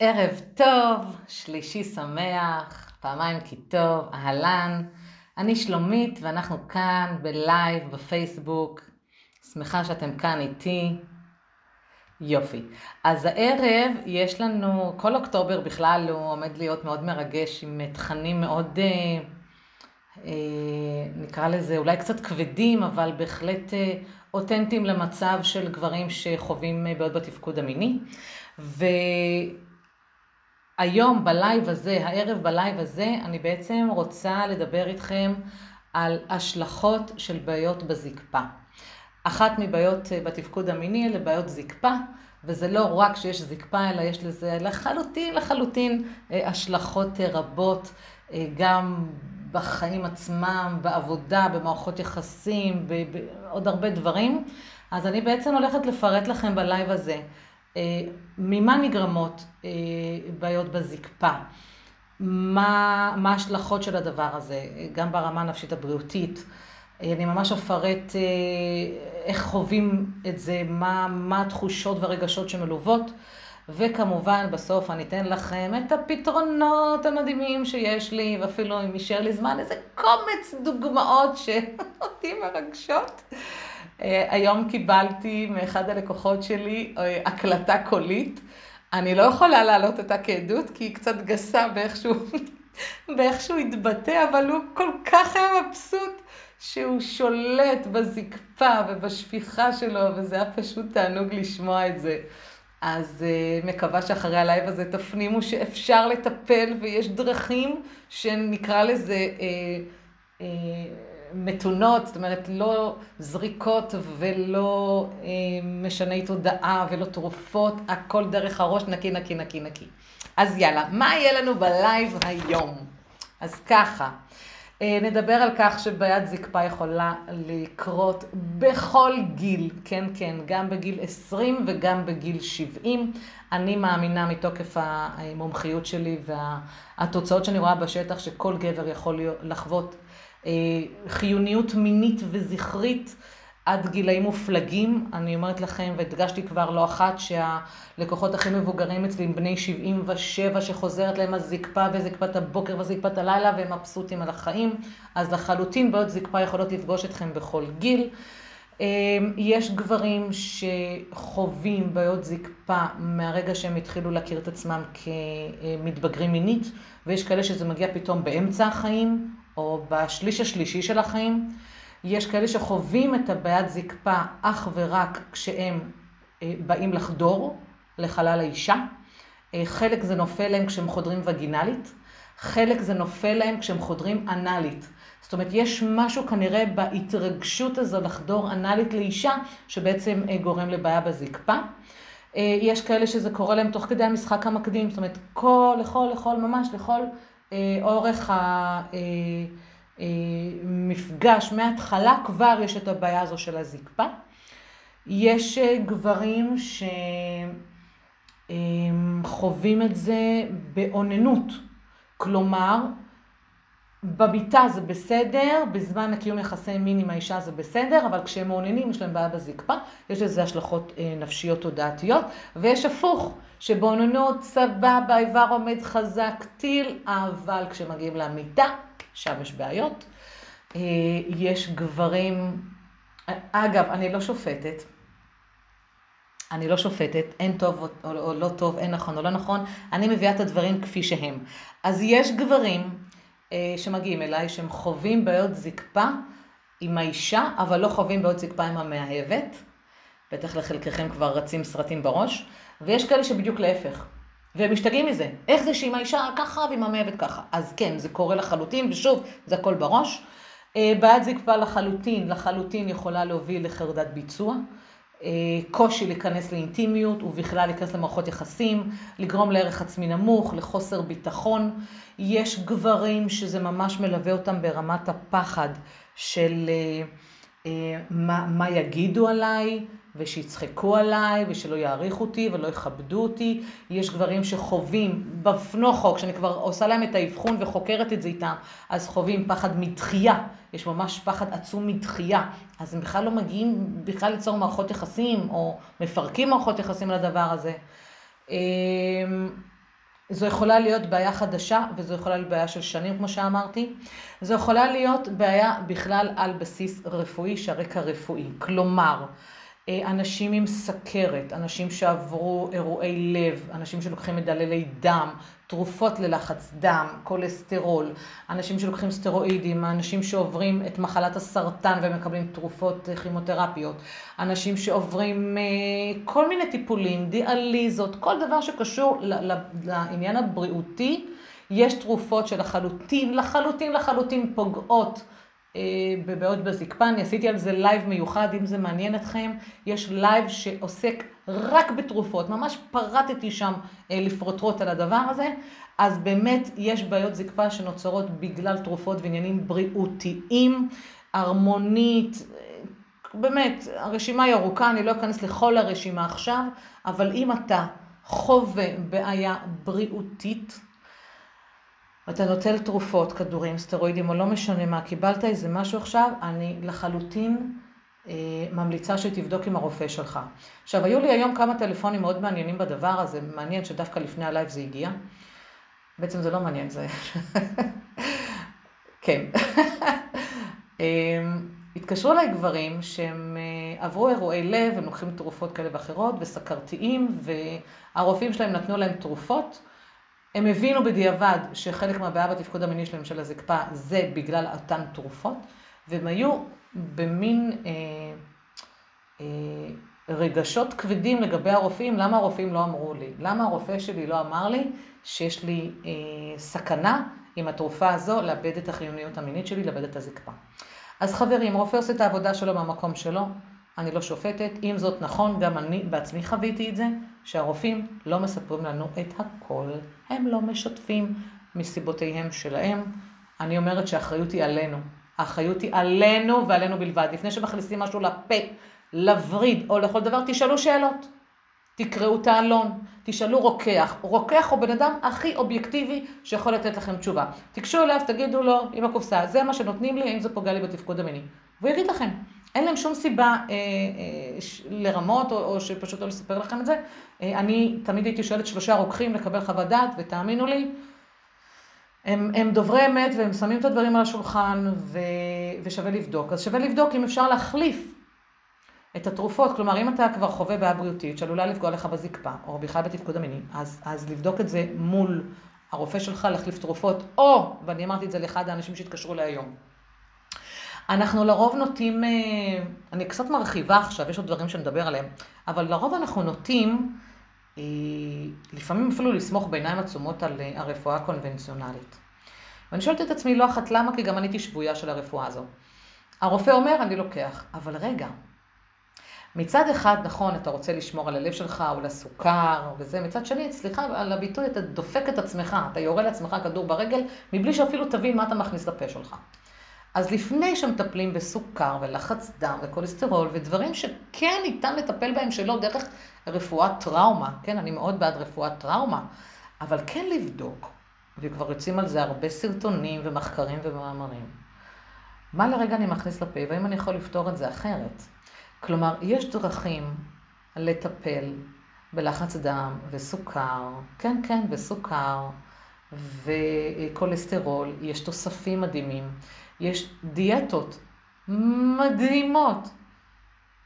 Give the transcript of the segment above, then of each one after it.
ערב טוב, שלישי שמח, פעמיים כי טוב, אהלן. אני שלומית ואנחנו כאן בלייב בפייסבוק. שמחה שאתם כאן איתי. יופי. אז הערב יש לנו, כל אוקטובר בכלל הוא עומד להיות מאוד מרגש עם תכנים מאוד, אה, אה, נקרא לזה אולי קצת כבדים, אבל בהחלט אה, אותנטיים למצב של גברים שחווים אה, בעיות בתפקוד המיני. ו... היום בלייב הזה, הערב בלייב הזה, אני בעצם רוצה לדבר איתכם על השלכות של בעיות בזקפה. אחת מבעיות אה, בתפקוד המיני אלה בעיות זקפה, וזה לא רק שיש זקפה, אלא יש לזה לחלוטין, לחלוטין אה, השלכות אה, רבות, גם בחיים עצמם, בעבודה, במערכות יחסים, בעוד הרבה דברים. אז אני בעצם הולכת לפרט לכם בלייב הזה ממה נגרמות אה, בעיות בזקפה? מה, ההשלכות של הדבר הזה, גם ברמה הנפשית הבריאותית. אה, אני ממש אפרט איך חווים את זה, מה, מה התחושות והרגשות שמלוות, וכמובן בסוף אני אתן לכם את הפתרונות המדהימים שיש לי, ואפילו אם יישאר לי זמן, איזה קומץ דוגמאות שאותי מרגשות. אה, היום קיבלתי מאחד הלקוחות שלי אה, הקלטה קולית. אני לא יכולה להעלות אותה כעדות, כי היא קצת גסה באיך שהוא, באיך שהוא התבטא, אבל הוא כל כך היה מבסוט שהוא שולט בזקפה ובשפיכה שלו, וזה היה פשוט תענוג לשמוע את זה. אז uh, מקווה שאחרי הלייב הזה תפנימו שאפשר לטפל ויש דרכים שנקרא לזה... Uh, uh, מתונות, זאת אומרת לא זריקות ולא אה, משני תודעה ולא תרופות, הכל דרך הראש נקי נקי נקי נקי. אז יאללה, מה יהיה לנו בלייב היום? אז ככה, אה, נדבר על כך שבעיית זקפה יכולה לקרות בכל גיל, כן כן, גם בגיל 20 וגם בגיל 70. אני מאמינה מתוקף המומחיות שלי והתוצאות שאני רואה בשטח שכל גבר יכול לחוות חיוניות מינית וזכרית עד גילאים מופלגים. אני אומרת לכם, והדגשתי כבר לא אחת, שהלקוחות הכי מבוגרים אצלי הם בני 77, שחוזרת להם הזקפה וזקפת הבוקר וזקפת הלילה, והם מבסוטים על החיים. אז לחלוטין בעיות זקפה יכולות לפגוש אתכם בכל גיל. אה, יש גברים שחווים בעיות זקפה מהרגע שהם התחילו להכיר את עצמם כמתבגרים מינית, ויש כאלה שזה מגיע פתאום באמצע החיים, או בשליש השלישי של החיים. יש כאלה שחווים את הבעיית זקפה אך ורק כשהם אה, באים לחדור לחלל האישה. אה, חלק זה נופל להם כשהם חודרים וגינלית, חלק זה נופל להם כשהם חודרים אנלית. זאת אומרת, יש משהו כנראה בהתרגשות הזו לחדור אנלית לאישה, שבעצם אה, גורם לבעיה בזקפה. יש כאלה שזה קורה להם תוך כדי המשחק המקדים, זאת אומרת, כל, לכל, לכל, ממש לכל אורך המפגש, אה, מההתחלה כבר יש את הבעיה הזו של הזקפה. יש אה, גברים שחווים את זה באוננות, כלומר, במיטה זה בסדר, בזמן הקיום יחסי מין עם האישה זה בסדר, אבל כשהם מעוננים יש להם בעיה בזקפה, יש לזה השלכות אה, נפשיות תודעתיות, ויש הפוך, שבעוננות סבבה, האיבר עומד חזק, טיל, אבל כשמגיעים למיטה, שם יש בעיות. אה, יש גברים, אגב, אני לא שופטת, אני לא שופטת, אין טוב או, או, או לא טוב, אין נכון או לא נכון, אני מביאה את הדברים כפי שהם. אז יש גברים אה, שמגיעים אליי, שהם חווים בעיות זקפה עם האישה, אבל לא חווים בעיות זקפה עם המאהבת. בטח לחלקכם כבר רצים סרטים בראש. ויש כאלה שבדיוק להפך. והם משתגעים מזה. איך זה שעם האישה ככה ועם המאהבת ככה? אז כן, זה קורה לחלוטין, ושוב, זה הכל בראש. אה, בעיית זקפה לחלוטין, לחלוטין יכולה להוביל לחרדת ביצוע. אה, קושי להיכנס לאינטימיות ובכלל להיכנס למערכות יחסים, לגרום לערך עצמי נמוך, לחוסר ביטחון. יש גברים שזה ממש מלווה אותם ברמת הפחד של אה, מה, מה יגידו עליי, ושיצחקו עליי, ושלא יעריכו אותי ולא יכבדו אותי. יש גברים שחווים, בפנו חוק, כשאני כבר עושה להם את האבחון וחוקרת את זה איתם, אז חווים פחד מדחייה. יש ממש פחד עצום מדחייה. אז הם בכלל לא מגיעים בכלל ליצור מערכות יחסים, או מפרקים מערכות יחסים לדבר הזה. אמ, זו יכולה להיות בעיה חדשה, וזו יכולה להיות בעיה של שנים, כמו שאמרתי. זו יכולה להיות בעיה בכלל על בסיס רפואי, שהרקע רפואי. כלומר, אנשים עם סכרת, אנשים שעברו אירועי לב, אנשים שלוקחים מדללי דם, תרופות ללחץ דם, כולסטרול, אנשים שלוקחים סטרואידים, אנשים שעוברים את מחלת הסרטן ומקבלים תרופות כימותרפיות, אנשים שעוברים אה, כל מיני טיפולים, דיאליזות, כל דבר שקשור לעניין הבריאותי, יש תרופות שלחלוטין, לחלוטין, לחלוטין פוגעות. אה, בבעיות בזקפה, אני עשיתי על זה לייב מיוחד, אם זה מעניין אתכם. יש לייב שעוסק רק בתרופות, ממש פרטתי שם אה, לפרוטרוט על הדבר הזה. אז באמת יש בעיות זקפה שנוצרות בגלל תרופות ועניינים בריאותיים, ערמונית, אה, באמת, הרשימה היא ארוכה, אני לא אכנס לכל הרשימה עכשיו, אבל אם אתה חווה בעיה בריאותית, אתה נוטל תרופות, כדורים, סטרואידים, או לא משנה מה, קיבלת איזה משהו עכשיו, אני לחלוטין אה, ממליצה שתבדוק עם הרופא שלך. עכשיו, היו לי היום כמה טלפונים מאוד מעניינים בדבר הזה, מעניין שדווקא לפני הלייב זה הגיע. בעצם זה לא מעניין, זה... כן. אה, התקשרו אליי גברים שהם אה, עברו אירועי לב, הם לוקחים תרופות כאלה ואחרות, וסכרתיים, והרופאים שלהם נתנו להם תרופות. הם הבינו בדיעבד שחלק מהבעיה בתפקוד המיני שלהם של הזקפה זה בגלל אותן תרופות, והם היו במין אה, אה, רגשות כבדים לגבי הרופאים, למה הרופאים לא אמרו לי? למה הרופא שלי לא אמר לי שיש לי אה, סכנה עם התרופה הזו לאבד את החיוניות המינית שלי, לאבד את הזקפה. אז חברים, רופא עושה את העבודה שלו מהמקום שלו, אני לא שופטת. אם זאת נכון, גם אני בעצמי חוויתי את זה, שהרופאים לא מספרים לנו את הכל. הם לא משתפים מסיבותיהם שלהם. אני אומרת שהאחריות היא עלינו. האחריות היא עלינו ועלינו בלבד. לפני שמכניסים משהו לפה, לווריד או לכל דבר, תשאלו שאלות. תקראו את העלון, תשאלו רוקח. רוקח הוא בן אדם הכי אובייקטיבי שיכול לתת לכם תשובה. תיגשו אליו, תגידו לו עם הקופסה, זה מה שנותנים לי, האם זה פוגע לי בתפקוד המיני. והוא יגיד לכם. אין להם שום סיבה אה, אה, לרמות, או, או שפשוט לא לספר לכם את זה. אה, אני תמיד הייתי שואלת שלושה רוקחים לקבל חוות דעת, ותאמינו לי, הם, הם דוברי אמת והם שמים את הדברים על השולחן ו, ושווה לבדוק. אז שווה לבדוק אם אפשר להחליף את התרופות, כלומר אם אתה כבר חווה בעיה בריאותית שעלולה לפגוע לך בזקפה, או בכלל בתפקוד המיני, אז, אז לבדוק את זה מול הרופא שלך, להחליף תרופות, או, ואני אמרתי את זה לאחד האנשים שהתקשרו להיום, אנחנו לרוב נוטים, אה, אני קצת מרחיבה עכשיו, יש עוד דברים שנדבר עליהם, אבל לרוב אנחנו נוטים אה, לפעמים אפילו לסמוך בעיניים עצומות על אה, הרפואה הקונבנציונלית. ואני שואלת את עצמי לא אחת למה, כי גם אני הייתי שבויה של הרפואה הזו. הרופא אומר, אני לוקח, אבל רגע, מצד אחד, נכון, אתה רוצה לשמור על הלב שלך, או לסוכר, וזה, מצד שני, סליחה על הביטוי, אתה דופק את עצמך, אתה יורה לעצמך כדור ברגל, מבלי שאפילו תבין מה אתה מכניס לפה שלך. אז לפני שמטפלים בסוכר ולחץ דם וכולסטרול ודברים שכן ניתן לטפל בהם שלא דרך רפואת טראומה, כן, אני מאוד בעד רפואת טראומה, אבל כן לבדוק, וכבר יוצאים על זה הרבה סרטונים ומחקרים ומאמרים, מה לרגע אני מכניס לפה והאם אני יכול לפתור את זה אחרת. כלומר, יש דרכים לטפל בלחץ דם וסוכר, כן, כן, וסוכר וכולסטרול, יש תוספים מדהימים. יש דיאטות מדהימות.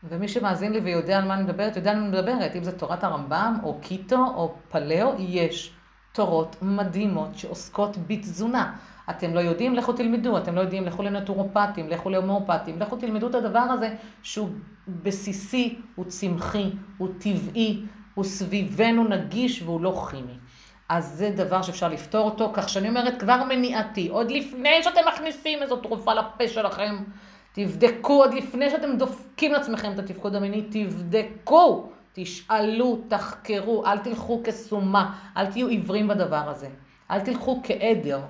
ומי שמאזין לי ויודע על מה אני מדברת, יודע על מה אני מדברת. אם זה תורת הרמב"ם, או קיטו, או פלאו, יש תורות מדהימות שעוסקות בתזונה. אתם לא יודעים, לכו תלמדו. אתם לא יודעים, לכו לנטורופטים, לכו להומואופטים, לכו תלמדו את הדבר הזה שהוא בסיסי, הוא צמחי, הוא טבעי, הוא סביבנו נגיש והוא לא כימי. אז זה דבר שאפשר לפתור אותו, כך שאני אומרת כבר מניעתי, עוד לפני שאתם מכניסים איזו תרופה לפה שלכם, תבדקו, עוד לפני שאתם דופקים לעצמכם את התפקוד המיני, תבדקו, תשאלו, תחקרו, אל תלכו כסומה, אל תהיו עיוורים בדבר הזה, אל תלכו כעדר.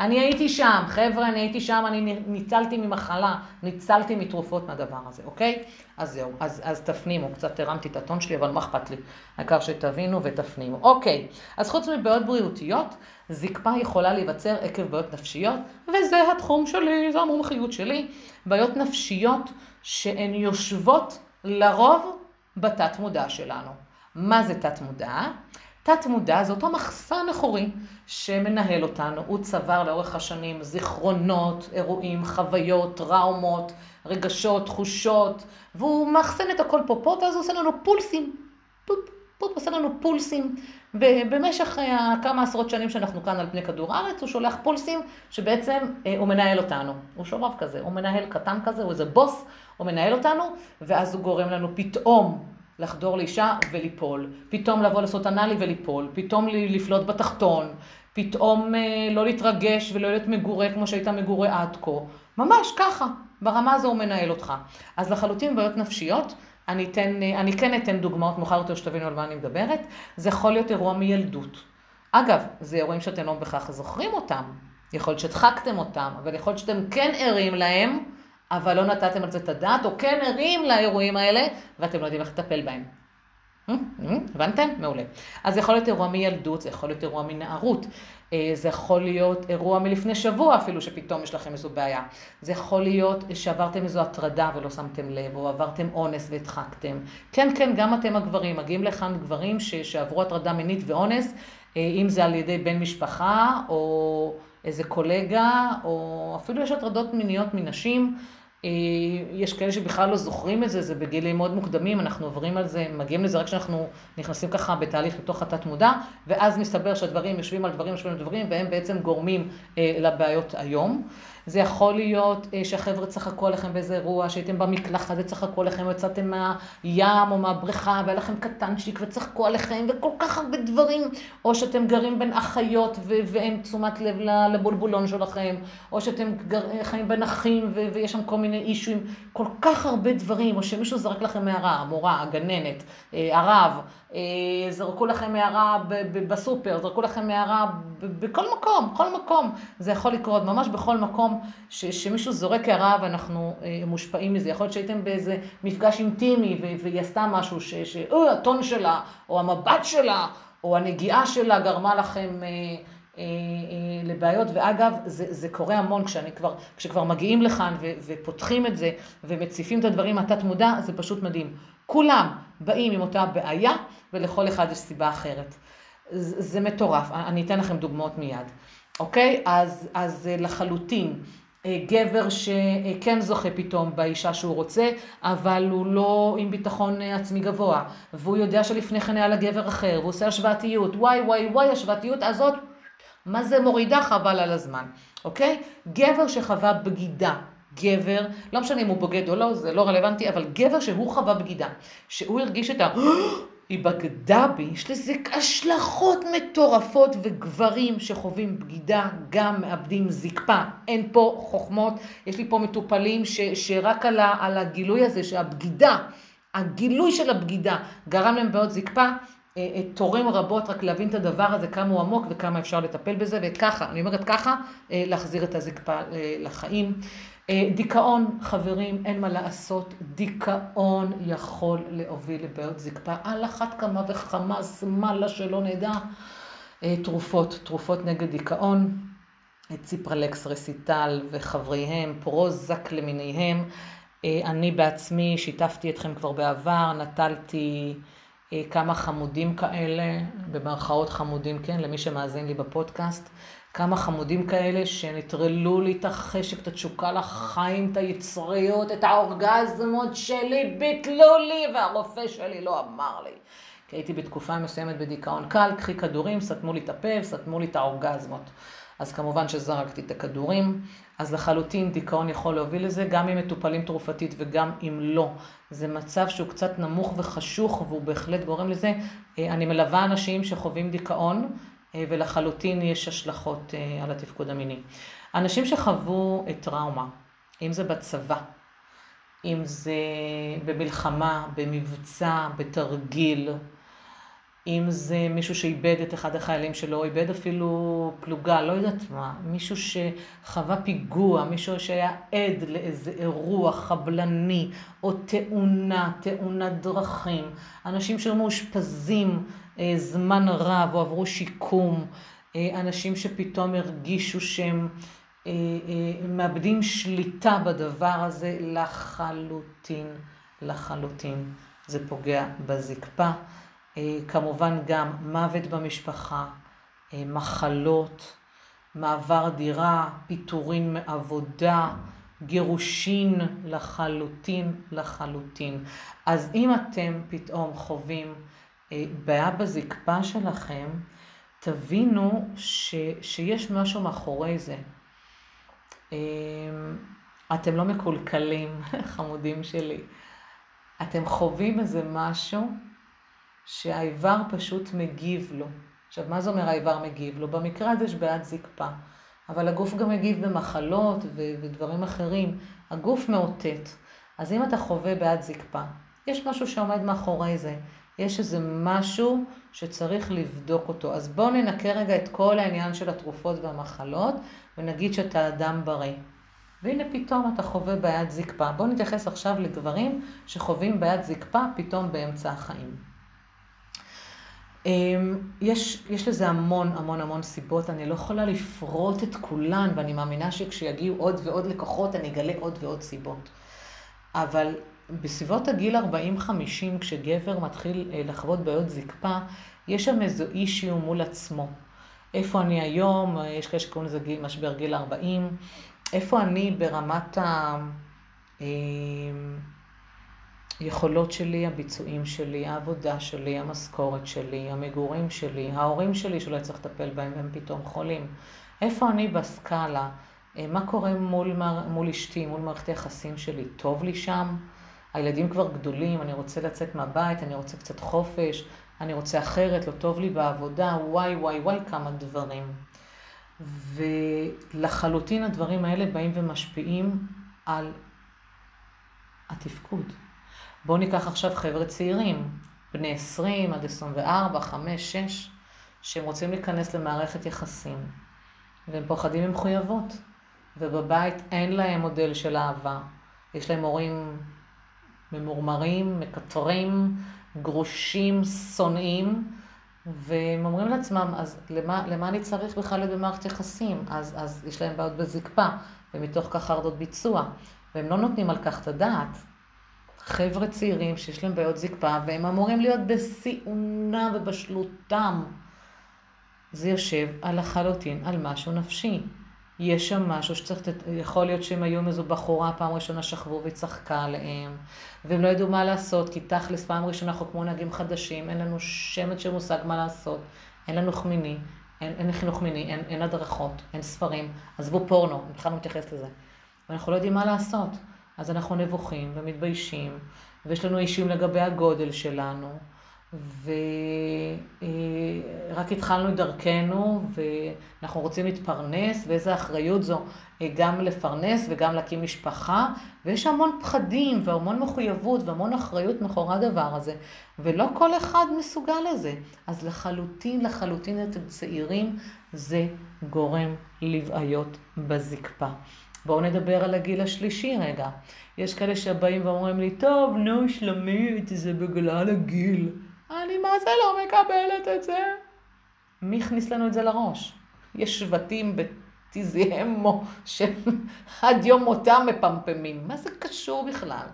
אני הייתי שם, חבר'ה, אני הייתי שם, אני ניצלתי ממחלה, ניצלתי מתרופות מהדבר הזה, אוקיי? אז זהו, אז, אז תפנימו, קצת הרמתי את הטון שלי, אבל מה אכפת לי? העיקר שתבינו ותפנימו. אוקיי, אז חוץ מבעיות בריאותיות, זקפה יכולה להיווצר עקב בעיות נפשיות, וזה התחום שלי, זו המומחיות שלי. בעיות נפשיות שהן יושבות לרוב בתת מודע שלנו. מה זה תת מודע? תת מודע זה אותו מחסן אחורי שמנהל אותנו. הוא צבר לאורך השנים זיכרונות, אירועים, חוויות, טראומות, רגשות, תחושות, והוא מאחסן את הכל פה פה, ואז הוא עושה לנו פולסים. פופ, פופ, עושה לנו פולסים. ובמשך אה, כמה עשרות שנים שאנחנו כאן על פני כדור הארץ, הוא שולח פולסים שבעצם אה, הוא מנהל אותנו. הוא שורב כזה, הוא מנהל קטן כזה, הוא איזה בוס, הוא מנהל אותנו, ואז הוא גורם לנו פתאום לחדור לאישה וליפול, פתאום לבוא לעשות אנאלי וליפול, פתאום לפלוט בתחתון, פתאום אה, לא להתרגש ולא להיות מגורה כמו שהיית מגורה עד כה. ממש ככה, ברמה הזו הוא מנהל אותך. אז לחלוטין בעיות נפשיות, אני, אתן, אה, אני כן אתן דוגמאות מאוחר יותר שתבינו על מה אני מדברת. זה יכול להיות אירוע מילדות. אגב, זה אירועים שאתם לא בהכרח זוכרים אותם. יכול להיות שהדחקתם אותם, אבל יכול להיות שאתם כן ערים להם. אבל לא נתתם על זה את הדעת, או כן ערים לאירועים האלה, ואתם לא יודעים איך לטפל בהם. אה? אה? הבנתם? מעולה. אז זה יכול להיות אירוע מילדות, זה יכול להיות אירוע מנערות, אה, זה יכול להיות אירוע מלפני שבוע אפילו, שפתאום יש לכם איזו בעיה. זה יכול להיות שעברתם איזו הטרדה ולא שמתם לב, או עברתם אונס והדחקתם. כן, כן, גם אתם הגברים, מגיעים לכאן גברים ש- שעברו הטרדה מינית ואונס, אם זה על ידי בן משפחה, או איזה קולגה, או אפילו יש הטרדות מיניות מנשים. אה, יש כאלה שבכלל לא זוכרים את זה, זה בגילים מאוד מוקדמים, אנחנו עוברים על זה, מגיעים לזה רק כשאנחנו נכנסים ככה בתהליך לתוך התת מודע, ואז מסתבר שהדברים יושבים על דברים, יושבים על דברים, והם בעצם גורמים אה, לבעיות היום. זה יכול להיות אה, שהחבר'ה צחקו עליכם באיזה אירוע, שהייתם במקלחת וצחקו עליכם, יצאתם מהים או מהבריכה, והיה לכם קטנצ'יק וצחקו עליכם, וכל כך הרבה דברים, או שאתם גרים בין אחיות ו- ואין תשומת לב לבולבולון שלכם, או שאתם גר- חיים בין אחים ו- ויש שם כל מיני אישויים, כל כך הרבה דברים, או שמישהו זרק לכם מערה, המורה, הגננת, אה, הרב, אה, זרקו לכם מערה בסופר, זרקו לכם מערה בכל מקום, בכל מקום. זה יכול לקרות ממש בכל מקום ש, שמישהו זורק הערה ואנחנו אה, מושפעים מזה. יכול להיות שהייתם באיזה מפגש אינטימי והיא עשתה משהו, שהטון אה, שלה, או המבט שלה, או הנגיעה שלה גרמה לכם... אה, אה, אה, לבעיות, ואגב, זה, זה קורה המון כשאני כבר, כשכבר מגיעים לכאן ו, ופותחים את זה ומציפים את הדברים מהתת מודע, זה פשוט מדהים. כולם באים עם אותה בעיה, ולכל אחד יש סיבה אחרת. זה, זה מטורף, אני אתן לכם דוגמאות מיד. אוקיי? אז, אז אה, לחלוטין, גבר שכן זוכה פתאום באישה שהוא רוצה, אבל הוא לא עם ביטחון עצמי גבוה, והוא יודע שלפני כן היה לגבר אחר, והוא עושה השוואתיות, וואי וואי וואי, השוואתיות הזאת מה זה מורידה? חבל על הזמן, אוקיי? גבר שחווה בגידה, גבר, לא משנה אם הוא בוגד או לא, זה לא רלוונטי, אבל גבר שהוא חווה בגידה, שהוא הרגיש את ה... היא בגדה בי, יש לזה השלכות מטורפות, וגברים שחווים בגידה גם מאבדים זקפה. אין פה חוכמות, יש לי פה מטופלים ש, שרק על, ה, על הגילוי הזה שהבגידה, הגילוי של הבגידה גרם להם בעיות זקפה, אה, אה, תורם רבות רק להבין את הדבר הזה, כמה הוא עמוק וכמה אפשר לטפל בזה, וככה, אני אומרת ככה, אה, להחזיר את הזקפה לחיים. דיכאון, חברים, אין מה לעשות, דיכאון יכול להוביל לבעיות זקפה, על אחת כמה וכמה, שמאלה שלא נדע. תרופות, תרופות נגד דיכאון, ציפרלקס, רסיטל וחבריהם, פרוזק למיניהם. אני בעצמי שיתפתי אתכם כבר בעבר, נטלתי... אה, כמה חמודים כאלה, במרכאות חמודים, כן, למי שמאזין לי בפודקאסט, כמה חמודים כאלה שנטרלו לי את החשק, את התשוקה לחיים, את היצריות, את האורגזמות שלי, ביטלו לי, והרופא שלי לא אמר לי. כי הייתי בתקופה מסוימת בדיכאון קל, קחי כדורים, סתמו לי את הפה, סתמו לי את האורגזמות. אז כמובן שזרקתי את הכדורים. אז לחלוטין דיכאון יכול להוביל לזה, גם אם מטופלים תרופתית וגם אם לא. זה מצב שהוא קצת נמוך וחשוך והוא בהחלט גורם לזה. אה, אני מלווה אנשים שחווים דיכאון ולחלוטין יש השלכות אה, על התפקוד המיני. אנשים שחוו טראומה, אם זה בצבא, אם זה במלחמה, במבצע, בתרגיל, אם זה מישהו שאיבד את אחד החיילים שלו, איבד אפילו פלוגה, לא יודעת מה, מישהו שחווה פיגוע, מישהו שהיה עד לאיזה אירוע חבלני, או תאונה, תאונת דרכים, אנשים שמאושפזים אה, זמן רב או עברו שיקום, אה, אנשים שפתאום הרגישו שהם אה, אה, מאבדים שליטה בדבר הזה לחלוטין, לחלוטין. זה פוגע בזקפה. אה, כמובן גם מוות במשפחה, אה, מחלות, מעבר דירה, פיטורין מעבודה, גירושין לחלוטין לחלוטין. אז אם אתם פתאום חווים אה, בעיה בזקפה שלכם, תבינו ש, שיש משהו מאחורי זה. אתם לא מקולקלים, חמודים שלי. אתם חווים איזה משהו שהאיבר פשוט מגיב לו. עכשיו, מה זה אומר האיבר מגיב לו? במקרה הזה יש בעיית זקפה, אבל הגוף גם מגיב במחלות ו- ודברים אחרים. הגוף מאותת. אז אם אתה חווה בעיית זקפה, יש משהו שעומד מאחורי זה. יש איזה משהו שצריך לבדוק אותו. אז בואו ננקה רגע את כל העניין של התרופות והמחלות, ונגיד שאתה אדם בריא. והנה פתאום אתה חווה בעיית זקפה. בואו נתייחס עכשיו לגברים שחווים בעיית זקפה פתאום באמצע החיים. אמ, יש, יש לזה המון המון המון סיבות, אני לא יכולה לפרוט את כולן, ואני מאמינה שכשיגיעו עוד ועוד לקוחות אני אגלה עוד ועוד סיבות. אבל בסביבות הגיל 40-50, כשגבר מתחיל אה, לחוות בעיות זקפה, יש שם איזו אישיו מול עצמו. איפה אני היום, יש כאלה שקוראים לזה משבר גיל 40, איפה אני ברמת היכולות אמ, שלי, הביצועים שלי, העבודה שלי, המשכורת שלי, המגורים שלי, ההורים שלי שלא צריך לטפל בהם והם פתאום חולים. איפה אני בסקאלה? אה, מה קורה מול, מול אשתי, מול מערכת היחסים שלי? טוב לי שם? הילדים כבר גדולים, אני רוצה לצאת מהבית, אני רוצה קצת חופש, אני רוצה אחרת, לא טוב לי בעבודה, וואי וואי וואי כמה דברים. ולחלוטין הדברים האלה באים ומשפיעים על התפקוד. בואו ניקח עכשיו חבר'ה צעירים, בני 20 עד 24, 5, 6, שהם רוצים להיכנס למערכת יחסים, והם פוחדים ממחויבות, ובבית אין להם מודל של אהבה. יש להם הורים ממורמרים, מקטרים, גרושים, שונאים, והם אומרים לעצמם, אז למה, למה אני צריך בכלל להיות במערכת יחסים? אז, אז יש להם בעיות בזקפה, ומתוך כך חרדות ביצוע, והם לא נותנים על כך את הדעת. חבר'ה צעירים שיש להם בעיות זקפה, והם אמורים להיות בסיעונם ובשלותם. זה יושב על לחלוטין על משהו נפשי. יש שם משהו שצריך, יכול להיות שהם היו עם איזו בחורה, פעם ראשונה שכבו והיא צחקה עליהם, והם לא ידעו מה לעשות, כי תכלס פעם ראשונה אנחנו כמו נהגים חדשים, אין לנו שמץ של מושג מה לעשות, אין לנו חמיני, אין, אין חינוך מיני, אין, אין הדרכות, אין ספרים, עזבו פורנו, לא מתייחס לזה. ואנחנו לא יודעים מה לעשות. אז אנחנו נבוכים ומתביישים, ויש לנו אישים לגבי הגודל שלנו, ורק התחלנו את דרכנו, ואנחנו רוצים להתפרנס, ואיזה אחריות זו אה, גם לפרנס וגם להקים משפחה, ויש המון פחדים והמון מחויבות והמון אחריות מאחורי הדבר הזה, ולא כל אחד מסוגל לזה. אז לחלוטין, לחלוטין אתם צעירים, זה גורם לבעיות בזקפה. בואו נדבר על הגיל השלישי רגע. יש כאלה שבאים ואומרים לי, טוב, נו, שלומית, זה בגלל הגיל. אני מה זה לא מקבלת את זה? מי הכניס לנו את זה לראש? יש שבטים בטיזיאמו שעד יום מותם מפמפמים. מה זה קשור בכלל?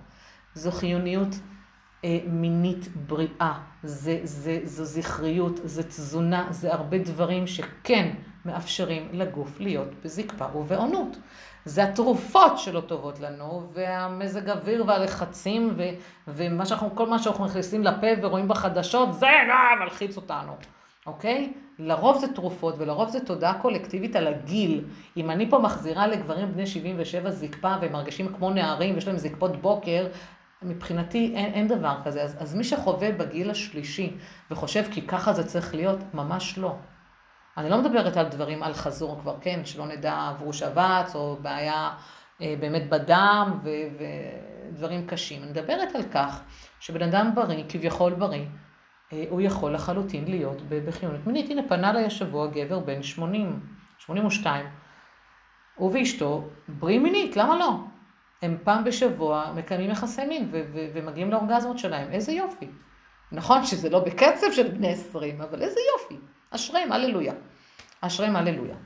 זו חיוניות אה, מינית בריאה, זה, זה, זו זכריות, זה תזונה, זה הרבה דברים שכן מאפשרים לגוף להיות בזקפה ובעונות. זה התרופות שלא טובות לנו, והמזג אוויר והלחצים, ו, ומה שאנחנו, כל מה שאנחנו מכניסים לפה ורואים בחדשות, זה לא מלחיץ אותנו, אוקיי? לרוב זה תרופות, ולרוב זה תודעה קולקטיבית על הגיל. אם אני פה מחזירה לגברים בני 77 זקפה, והם מרגישים כמו נערים, ויש להם זקפות בוקר, מבחינתי אין, אין דבר כזה. אז, אז מי שחווה בגיל השלישי וחושב כי ככה זה צריך להיות, ממש לא. אני לא מדברת על דברים על חזור כבר, כן, שלא נדע עברו שבץ או בעיה אה, באמת בדם ו, ודברים קשים. אני מדברת על כך שבן אדם בריא, כביכול בריא, אה, הוא יכול לחלוטין להיות בחיונות מינית. הנה, פנה אליי השבוע גבר בן 80, 82, הוא ואשתו בריא מינית, למה לא? הם פעם בשבוע מקיימים יחסי מין ו- ו- ומגיעים לאורגזמות שלהם, איזה יופי. נכון שזה לא בקצב של בני 20, אבל איזה יופי. אשריהם, הללויה. אשריהם, הללויה.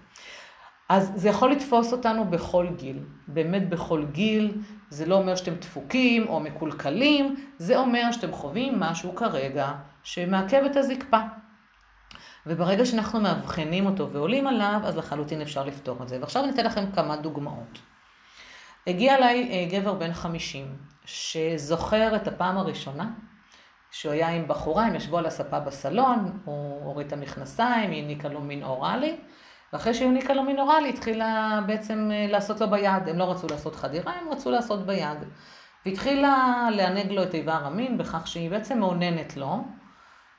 אז זה יכול לתפוס אותנו בכל גיל, באמת בכל גיל, זה לא אומר שאתם דפוקים או מקולקלים, זה אומר שאתם חווים משהו כרגע שמעכב את הזקפה. וברגע שאנחנו מאבחנים אותו ועולים עליו, אז לחלוטין אפשר לפתור את זה. ועכשיו אני אתן לכם כמה דוגמאות. הגיע אליי אה, גבר בן 50, שזוכר את הפעם הראשונה שהוא היה עם בחורה, הם ישבו על הספה בסלון, הוא הוריד את המכנסיים, היא העניקה לו מין אוראלי, ואחרי שהיא העניקה לו מין אוראלי, התחילה בעצם אה, לעשות לו ביד. הם לא רצו לעשות חדירה, הם רצו לעשות ביד. והתחילה לענג לו את איבר המין בכך שהיא בעצם מאוננת לו,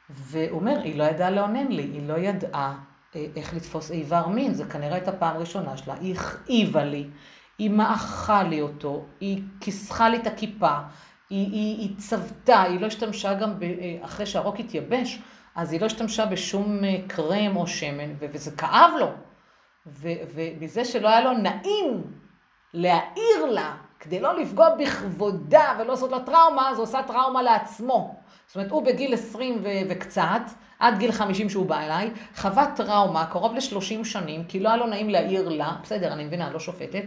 והוא אומר, היא לא ידעה לאונן לי, היא לא ידעה אה, איך לתפוס איבר מין, זה כנראה הייתה פעם ראשונה שלה, היא הכאיבה לי, היא מעכה לי אותו, היא כיסחה לי את הכיפה, היא, היא, היא צבתה, היא לא השתמשה גם, ב, אה, אחרי שהרוק התייבש, אז היא לא השתמשה בשום אה, קרם או שמן, וזה כאב לו. ומזה שלא היה לו נעים להעיר לה, כדי לא לפגוע בכבודה ולא לעשות לה טראומה, אז הוא עושה טראומה לעצמו. זאת אומרת, הוא בגיל 20 ו- וקצת, עד גיל 50 שהוא בא אליי, חווה טראומה קרוב ל-30 שנים, כי לא היה לו נעים להעיר לה, בסדר, אני מבינה, לא שופטת,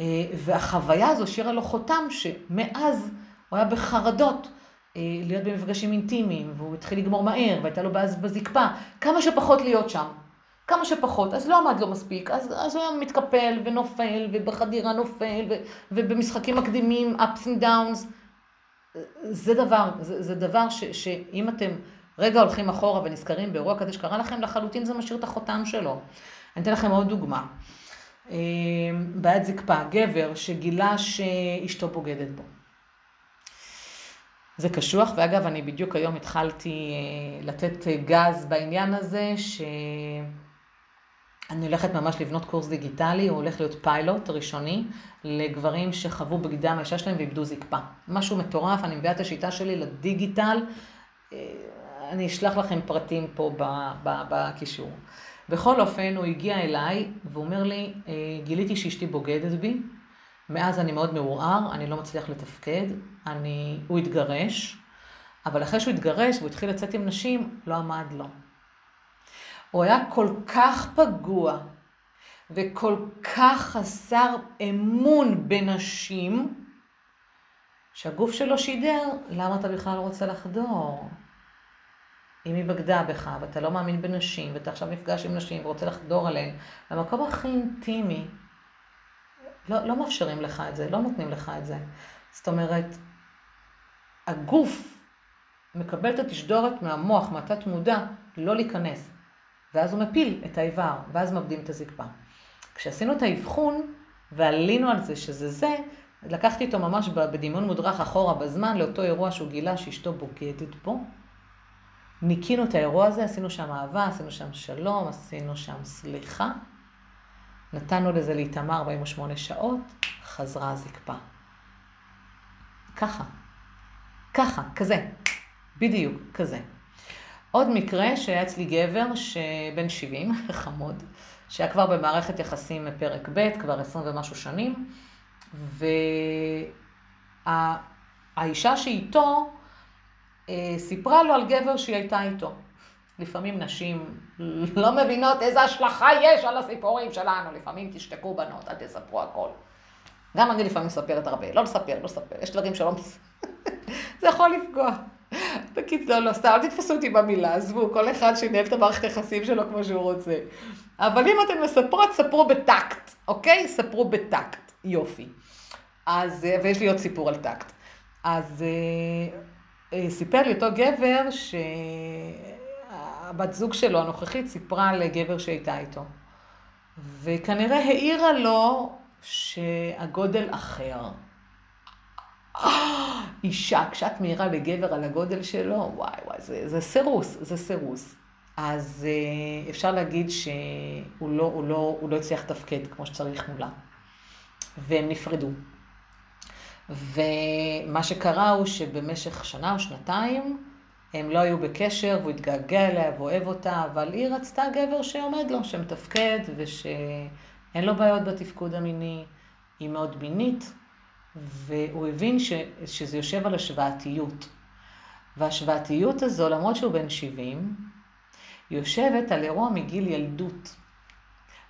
אה, והחוויה הזו השאירה לו חותם שמאז הוא היה בחרדות. אה, להיות במפגשים אינטימיים, והוא התחיל לגמור מהר, והייתה לו בעיה בזקפה, כמה שפחות להיות שם. כמה שפחות, אז לא עמד לו מספיק, אז, אז הוא היה מתקפל ונופל, ובחדירה נופל, ו, ובמשחקים מקדימים, ups and downs. זה דבר, זה, זה דבר ש, שאם אתם רגע הולכים אחורה ונזכרים באירוע כזה שקרה לכם, לחלוטין זה משאיר את החותם שלו. אני אתן לכם עוד דוגמה. אה, בעיית זקפה, גבר שגילה שאשתו בוגדת בו. זה קשוח, ואגב, אני בדיוק היום התחלתי אה, לתת גז בעניין הזה, שאני הולכת ממש לבנות קורס דיגיטלי, הוא הולך להיות פיילוט ראשוני לגברים שחוו בגידה מהאישה שלהם ואיבדו זקפה. משהו מטורף, אני מביאה את השיטה שלי לדיגיטל, אה, אני אשלח לכם פרטים פה בקישור. בכל אופן, הוא הגיע אליי והוא אומר לי, אה, גיליתי שאשתי בוגדת בי, מאז אני מאוד מעורער, אני לא מצליח לתפקד, אני... הוא התגרש, אבל אחרי שהוא התגרש והוא התחיל לצאת עם נשים, לא עמד לו. הוא היה כל כך פגוע וכל כך חסר אמון בנשים, שהגוף שלו שידר, למה אתה בכלל לא רוצה לחדור? אם היא בגדה בך, ואתה לא מאמין בנשים, ואתה עכשיו נפגש עם נשים ורוצה לחדור עליהן, במקום הכי אינטימי, לא, לא מאפשרים לך את זה, לא נותנים לך את זה. זאת אומרת, הגוף מקבל את התשדורת מהמוח, מהתת מודע, לא להיכנס. ואז הוא מפיל את האיבר, ואז מאבדים את הזקפה. כשעשינו את האבחון, ועלינו על זה שזה זה, לקחתי אותו ממש בדמיון מודרך אחורה בזמן, לאותו אירוע שהוא גילה שאשתו בוגדת בו. ניקינו את האירוע הזה, עשינו שם אהבה, עשינו שם שלום, עשינו שם סליחה. נתנו לזה להתאמר 48 שעות, חזרה הזקפה. ככה. ככה, כזה. בדיוק, כזה. עוד מקרה שהיה אצלי גבר שבן 70, חמוד, שהיה כבר במערכת יחסים מפרק ב', כבר 20 ומשהו שנים, והאישה שאיתו אה, סיפרה לו על גבר שהיא הייתה איתו. לפעמים נשים לא מבינות איזה השלכה יש על הסיפורים שלנו. לפעמים תשתקו בנות, אל תספרו הכל. גם אני לפעמים מספרת הרבה. לא לספר, לא לספר. יש דברים שלא... זה יכול לפגוע. בקיצור, לא, לא, סתם, אל תתפסו אותי במילה, עזבו, כל אחד שינהל את המערכת היחסים שלו כמו שהוא רוצה. אבל אם אתן מספרות, ספרו בטקט, אוקיי? ספרו בטקט. יופי. אז, אה, ויש לי עוד סיפור על טקט. אז אה, אה, סיפר לי אותו גבר שהבת זוג שלו הנוכחית סיפרה לגבר שהייתה איתו. וכנראה העירה לו שהגודל אחר. אישה, כשאת מעירה לגבר על הגודל שלו, וואי וואי, זה, זה סירוס, זה סירוס. אז אה, אפשר להגיד שהוא לא, הוא לא, הוא לא הצליח לתפקד כמו שצריך מולה. והם נפרדו. ומה שקרה הוא שבמשך שנה או שנתיים הם לא היו בקשר, והוא התגעגע אליה ואוהב אותה, אבל היא רצתה גבר שעומד לו, שמתפקד ושאין לו בעיות בתפקוד המיני, היא מאוד מינית, והוא הבין ש, שזה יושב על השוואתיות. והשוואתיות הזו, למרות שהוא בן 70, יושבת על אירוע מגיל ילדות,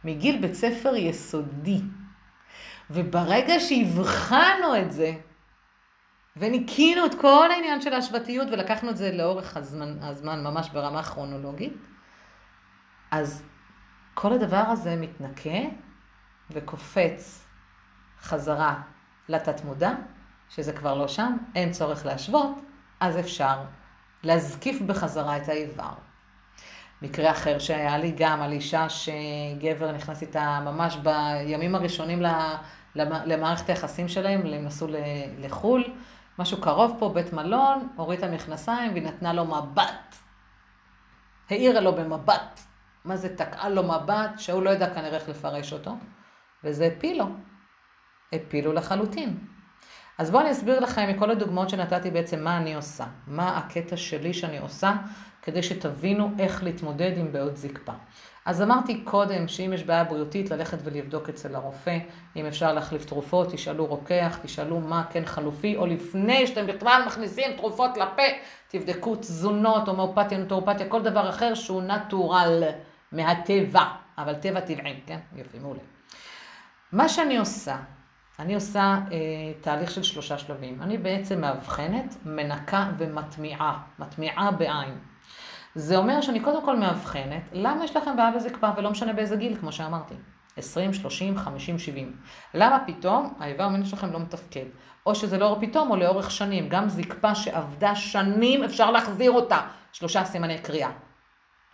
מגיל בית ספר יסודי. וברגע שהבחנו את זה, וניקינו את כל העניין של ההשוואתיות ולקחנו את זה לאורך הזמן, הזמן ממש ברמה כרונולוגית, אז כל הדבר הזה מתנקה וקופץ חזרה לתת מודע, שזה כבר לא שם, אין צורך להשוות, אז אפשר להזקיף בחזרה את האיבר. מקרה אחר שהיה לי גם על אישה שגבר נכנס איתה ממש בימים הראשונים למערכת היחסים שלהם, הם נסעו לחו"ל, משהו קרוב פה, בית מלון, הוריד את המכנסיים והיא נתנה לו מבט. העירה לו במבט. מה זה תקעה לו מבט שהוא לא ידע כנראה איך לפרש אותו, וזה הפיל לו. הפילו לחלוטין. אז בואו אני אסביר לכם מכל הדוגמאות שנתתי בעצם מה אני עושה, מה הקטע שלי שאני עושה, כדי שתבינו איך להתמודד עם בעיות זקפה. אז אמרתי קודם שאם יש בעיה בריאותית, ללכת ולבדוק אצל הרופא, אם אפשר להחליף תרופות, תשאלו רוקח, תשאלו מה כן חלופי, או לפני שאתם בכלל מכניסים תרופות לפה, תבדקו תזונות, הומאופתיה, נוטורופתיה, כל דבר אחר שהוא נטורל, מהטבע, אבל טבע טבעי, כן? יופי, מעולה. מה שאני עושה, אני עושה אה, תהליך של שלושה שלבים. אני בעצם מאבחנת, מנקה ומטמיעה, מטמיעה בעין. זה אומר שאני קודם כל מאבחנת, למה יש לכם בעיה בזקפה, ולא משנה באיזה גיל, כמו שאמרתי. 20, 30, 50, 70. למה פתאום האיבר המין שלכם לא מתפקד? או שזה לא פתאום או לאורך שנים. גם זקפה שעבדה שנים, אפשר להחזיר אותה. שלושה סימני קריאה.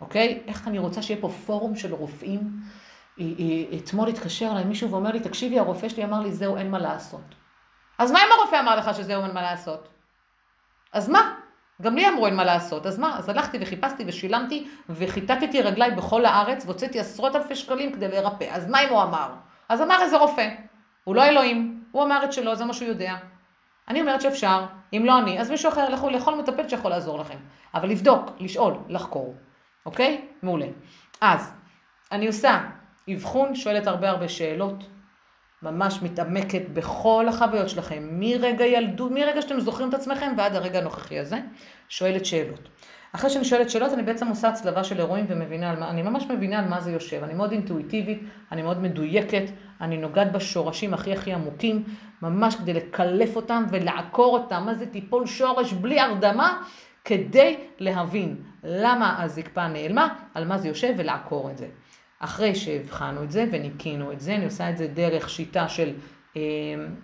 אוקיי? איך אני רוצה שיהיה פה פורום של רופאים. אתמול התקשר אליי מישהו ואומר לי, תקשיבי, הרופא שלי אמר לי, זהו, אין מה לעשות. אז מה אם הרופא אמר לך שזהו, אין מה לעשות? אז מה? גם לי אמרו אין מה לעשות, אז מה? אז הלכתי וחיפשתי ושילמתי וחיטטתי רגליי בכל הארץ והוצאתי עשרות אלפי שקלים כדי להירפא. אז מה אם הוא אמר? אז אמר איזה רופא. הוא לא אלוהים, הוא אמר את שלו, זה מה שהוא יודע. אני אומרת שאפשר, אם לא אני, אז מישהו אחר, לכו לכל מטפל שיכול לעזור לכם. אבל לבדוק, לשאול, לחקור, אוקיי? מעולה. אז, אני עושה אבחון, שואלת הרבה הרבה שאלות, ממש מתעמקת בכל החוויות שלכם, מרגע ילדות, מרגע שאתם זוכרים את עצמכם ועד הרגע הנוכחי הזה, שואלת שאלות. אחרי שאני שואלת שאלות, אני בעצם עושה הצלבה של אירועים ומבינה על מה, אני ממש מבינה על מה זה יושב. אני מאוד אינטואיטיבית, אני מאוד מדויקת, אני נוגעת בשורשים הכי הכי עמוקים, ממש כדי לקלף אותם ולעקור אותם, מה זה טיפול שורש בלי הרדמה, כדי להבין למה הזקפה נעלמה, על מה זה יושב ולעקור את זה. אחרי שהבחנו את זה וניקינו את זה, אני עושה את זה דרך שיטה של, אה,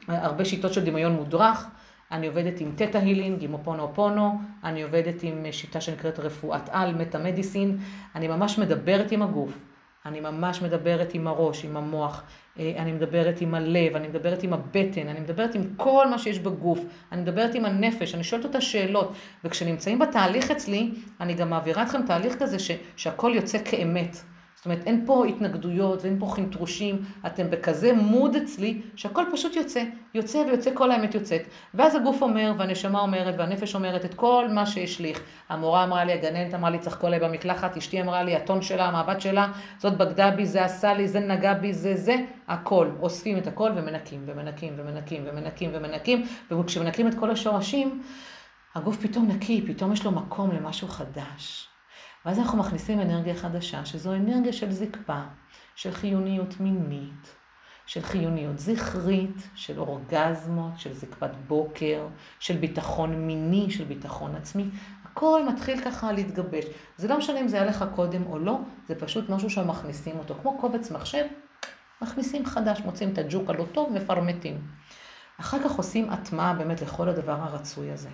הרבה שיטות של דמיון מודרך. אני עובדת עם תטא הילינג, עם אופונו אופונו, אני עובדת עם שיטה שנקראת רפואת על, מטה-מדיסין. אני ממש מדברת עם הגוף, אני ממש מדברת עם הראש, עם המוח, אה, אני מדברת עם הלב, אני מדברת עם הבטן, אני מדברת עם כל מה שיש בגוף, אני מדברת עם הנפש, אני שואלת אותה שאלות, וכשנמצאים בתהליך אצלי, אני גם מעבירה אתכם תהליך כזה ש, שהכל יוצא כאמת. זאת אומרת, אין פה התנגדויות ואין פה חינטרושים, אתם בכזה מוד אצלי, שהכל פשוט יוצא, יוצא ויוצא, כל האמת יוצאת. ואז הגוף אומר, והנשמה אומרת, והנפש אומרת את כל מה שהשליך. המורה אמרה לי, הגננת אמרה לי, צריך כל עליי במקלחת, אשתי אמרה לי, הטון שלה, המבט שלה, זאת בגדה בי, זה עשה לי, זה נגע בי, זה זה, הכל. אוספים את הכל ומנקים, ומנקים, ומנקים, ומנקים, ומנקים, וכשמנקים את כל השורשים, הגוף פתאום נקי, פתאום יש לו מקום למשהו חדש. ואז אנחנו מכניסים אנרגיה חדשה, שזו אנרגיה של זקפה, של חיוניות מינית, של חיוניות זכרית, של אורגזמות, של זקפת בוקר, של ביטחון מיני, של ביטחון עצמי. הכל מתחיל ככה להתגבש. זה לא משנה אם זה היה לך קודם או לא, זה פשוט משהו שמכניסים אותו. כמו קובץ מחשב, מכניסים חדש, מוצאים את הג'וק הלא טוב, מפרמטים. אחר כך עושים הטמעה באמת לכל הדבר הרצוי הזה.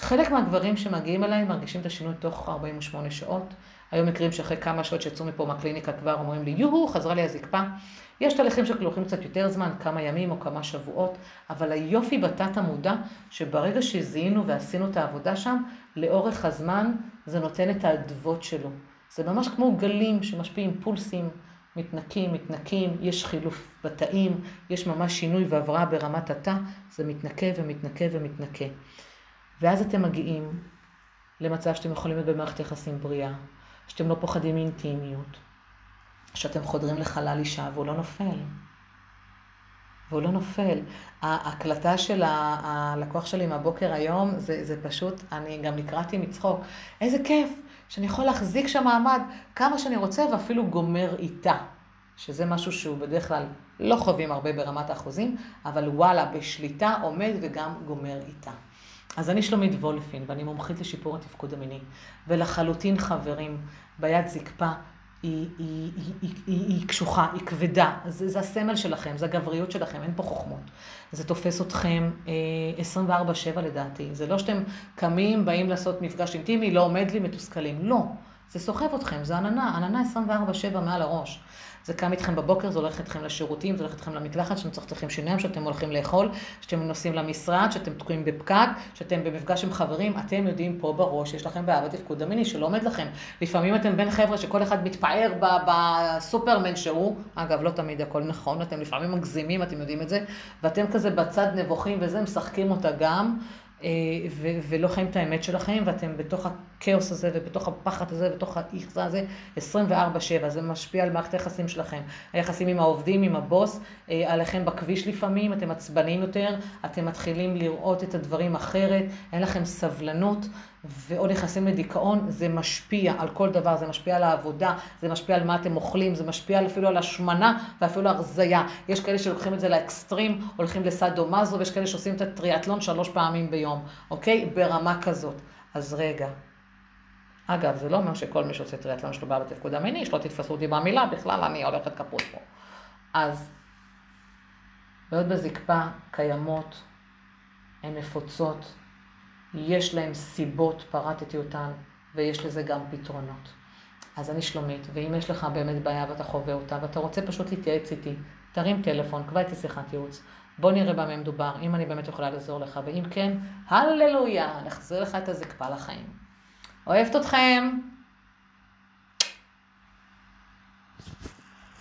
חלק מהגברים שמגיעים אליי מרגישים את השינוי תוך 48 שעות. היו מקרים שאחרי כמה שעות שיצאו מפה מהקליניקה כבר אומרים לי, יוהו, חזרה לי הזקפה. יש תהליכים שלוקחים קצת יותר זמן, כמה ימים או כמה שבועות, אבל היופי בתת המודע, שברגע שזיהינו ועשינו את העבודה שם, לאורך הזמן זה נותן את האדוות שלו. זה ממש כמו גלים שמשפיעים פולסים, מתנקים, מתנקים, יש חילוף בתאים, יש ממש שינוי והבראה ברמת התא, זה מתנקה ומתנקה ומתנקה. ואז אתם מגיעים למצב שאתם יכולים להיות במערכת יחסים בריאה, שאתם לא פוחדים מאינטימיות, שאתם חודרים לחלל אישה והוא לא נופל. והוא לא נופל. ההקלטה של הלקוח שלי מהבוקר היום, זה, זה פשוט, אני גם נקרעתי מצחוק. איזה כיף שאני יכול להחזיק שם מעמד כמה שאני רוצה ואפילו גומר איתה. שזה משהו שהוא בדרך כלל לא חווים הרבה ברמת האחוזים, אבל וואלה, בשליטה עומד וגם גומר איתה. אז אני שלומית וולפין, ואני מומחית לשיפור התפקוד המיני, ולחלוטין חברים, בעיית זקפה היא, היא, היא, היא, היא, היא קשוחה, היא כבדה, זה, זה הסמל שלכם, זה הגבריות שלכם, אין פה חוכמות. זה תופס אתכם אה, 24-7 לדעתי, זה לא שאתם קמים, באים לעשות מפגש אינטימי, לא עומד לי, מתוסכלים, לא. זה סוחב אתכם, זה עננה, עננה 24-7 מעל הראש. זה קם איתכם בבוקר, זה הולך איתכם לשירותים, זה הולך איתכם למקלחת, שאתם מצחצחים שיניים, שאתם הולכים לאכול, שאתם נוסעים למשרד, שאתם תקועים בפקק, שאתם במפגש עם חברים, אתם יודעים פה בראש, יש לכם בעיה בתפקוד המיני שלא עומד לכם. לפעמים אתם בין חבר'ה שכל אחד מתפאר בסופרמן שהוא, אגב, לא תמיד הכל נכון, אתם לפעמים מגזימים, אתם יודעים את זה, ואתם כזה בצד נבוכים וזה, משחקים אותה גם. אה, ולא חיים את האמת שלכם, ואתם בתוך הכאוס הזה, ובתוך הפחד הזה, ובתוך האיכסה הזה, 24-7, זה משפיע על מערכת היחסים שלכם. היחסים עם העובדים, עם הבוס, אה, עליכם בכביש לפעמים, אתם עצבניים יותר, אתם מתחילים לראות את הדברים אחרת, אין לכם סבלנות. ואו נכנסים לדיכאון, זה משפיע על כל דבר, זה משפיע על העבודה, זה משפיע על מה אתם אוכלים, זה משפיע אפילו על השמנה ואפילו הרזייה. יש כאלה שלוקחים את זה לאקסטרים, הולכים לסאדו מזו, ויש כאלה שעושים את הטריאטלון שלוש פעמים ביום, אוקיי? ברמה כזאת. אז רגע. אגב, זה לא אומר שכל מי שעושה טריאטלון שלו בעיה בתפקוד המיני, שלא תתפסו אותי במילה, בכלל אני הולכת כפות פה. אז בעיות בזקפה קיימות, הן נפוצות, יש להם סיבות, פרטתי אותן, ויש לזה גם פתרונות. אז אני שלומית, ואם יש לך באמת בעיה ואתה חווה אותה, ואתה רוצה פשוט להתייעץ איתי, תרים טלפון, קבע איתי שיחת ייעוץ, בוא נראה במה מדובר, אם אני באמת יכולה לעזור לך, ואם כן, הללויה, נחזיר לך את הזקפה לחיים. אוהבת אתכם.